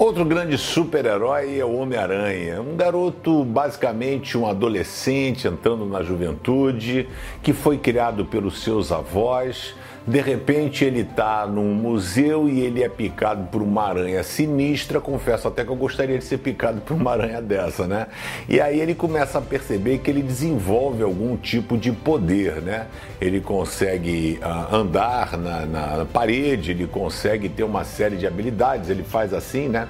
Outro grande super-herói é o Homem-Aranha, um garoto, basicamente um adolescente entrando na juventude, que foi criado pelos seus avós de repente ele está num museu e ele é picado por uma aranha sinistra. Confesso até que eu gostaria de ser picado por uma aranha dessa, né? E aí ele começa a perceber que ele desenvolve algum tipo de poder, né? Ele consegue uh, andar na, na parede, ele consegue ter uma série de habilidades. Ele faz assim, né?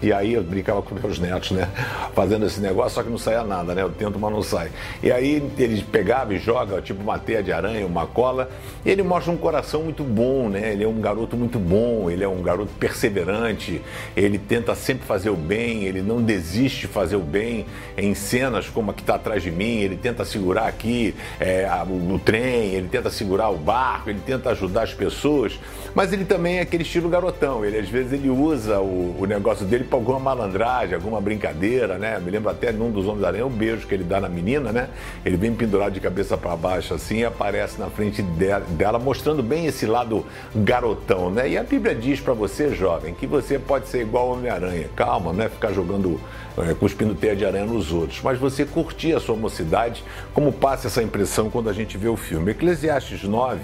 E aí eu brincava com meus netos, né? Fazendo esse negócio, só que não saía nada, né? Eu tento, mas não sai. E aí ele pegava e joga, tipo uma teia de aranha, uma cola. E ele mostra um coração muito bom, né? Ele é um garoto muito bom, ele é um garoto perseverante, ele tenta sempre fazer o bem, ele não desiste de fazer o bem em cenas como a que está atrás de mim, ele tenta segurar aqui é, o, o trem, ele tenta segurar o barco, ele tenta ajudar as pessoas, mas ele também é aquele estilo garotão, ele às vezes ele usa o, o negócio dele para alguma malandragem, alguma brincadeira, né? Me lembro até num dos Homens da Aranha, o beijo que ele dá na menina, né? Ele vem pendurado de cabeça para baixo assim e aparece na frente dela, mostrando bem esse lado garotão, né? E a Bíblia diz para você, jovem, que você pode ser igual Homem-Aranha. Calma, não é ficar jogando, é, cuspindo teia de aranha nos outros, mas você curtir a sua mocidade, como passa essa impressão quando a gente vê o filme. Eclesiastes 9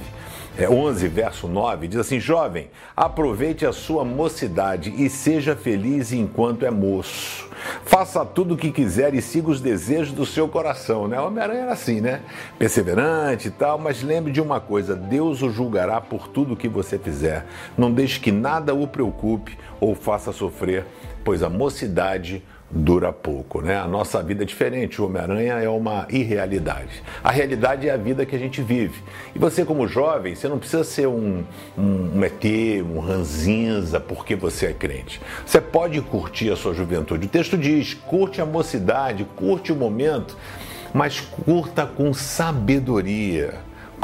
é, 11, verso 9, diz assim: Jovem, aproveite a sua mocidade e seja feliz enquanto é moço. Faça tudo o que quiser e siga os desejos do seu coração, né? Homem-Aranha era assim, né? Perseverante e tal, mas lembre de uma coisa: Deus o julgará por tudo o que você fizer. Não deixe que nada o preocupe ou faça sofrer, pois a mocidade dura pouco, né? A nossa vida é diferente. O Homem-Aranha é uma irrealidade. A realidade é a vida que a gente vive. E você, como jovem, você não precisa ser um, um, um ET, um ranzinza, porque você é crente. Você pode curtir a sua juventude. O texto diz: curte a mocidade, curte o momento, mas curta com sabedoria.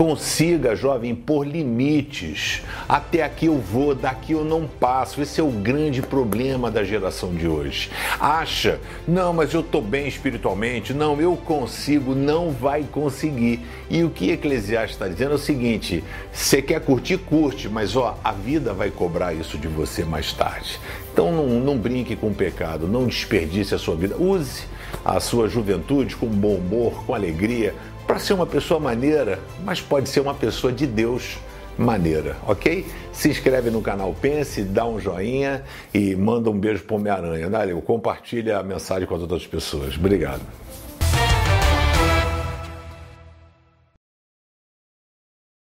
Consiga, jovem, pôr limites. Até aqui eu vou, daqui eu não passo. Esse é o grande problema da geração de hoje. Acha, não, mas eu estou bem espiritualmente, não, eu consigo, não vai conseguir. E o que Eclesiastes está dizendo é o seguinte: você quer curtir, curte, mas ó, a vida vai cobrar isso de você mais tarde. Então não, não brinque com o pecado, não desperdice a sua vida. Use a sua juventude com bom humor, com alegria para ser uma pessoa maneira, mas pode ser uma pessoa de Deus maneira, ok? Se inscreve no canal Pense, dá um joinha e manda um beijo para o Homem-Aranha. Valeu, compartilha a mensagem com as outras pessoas. Obrigado.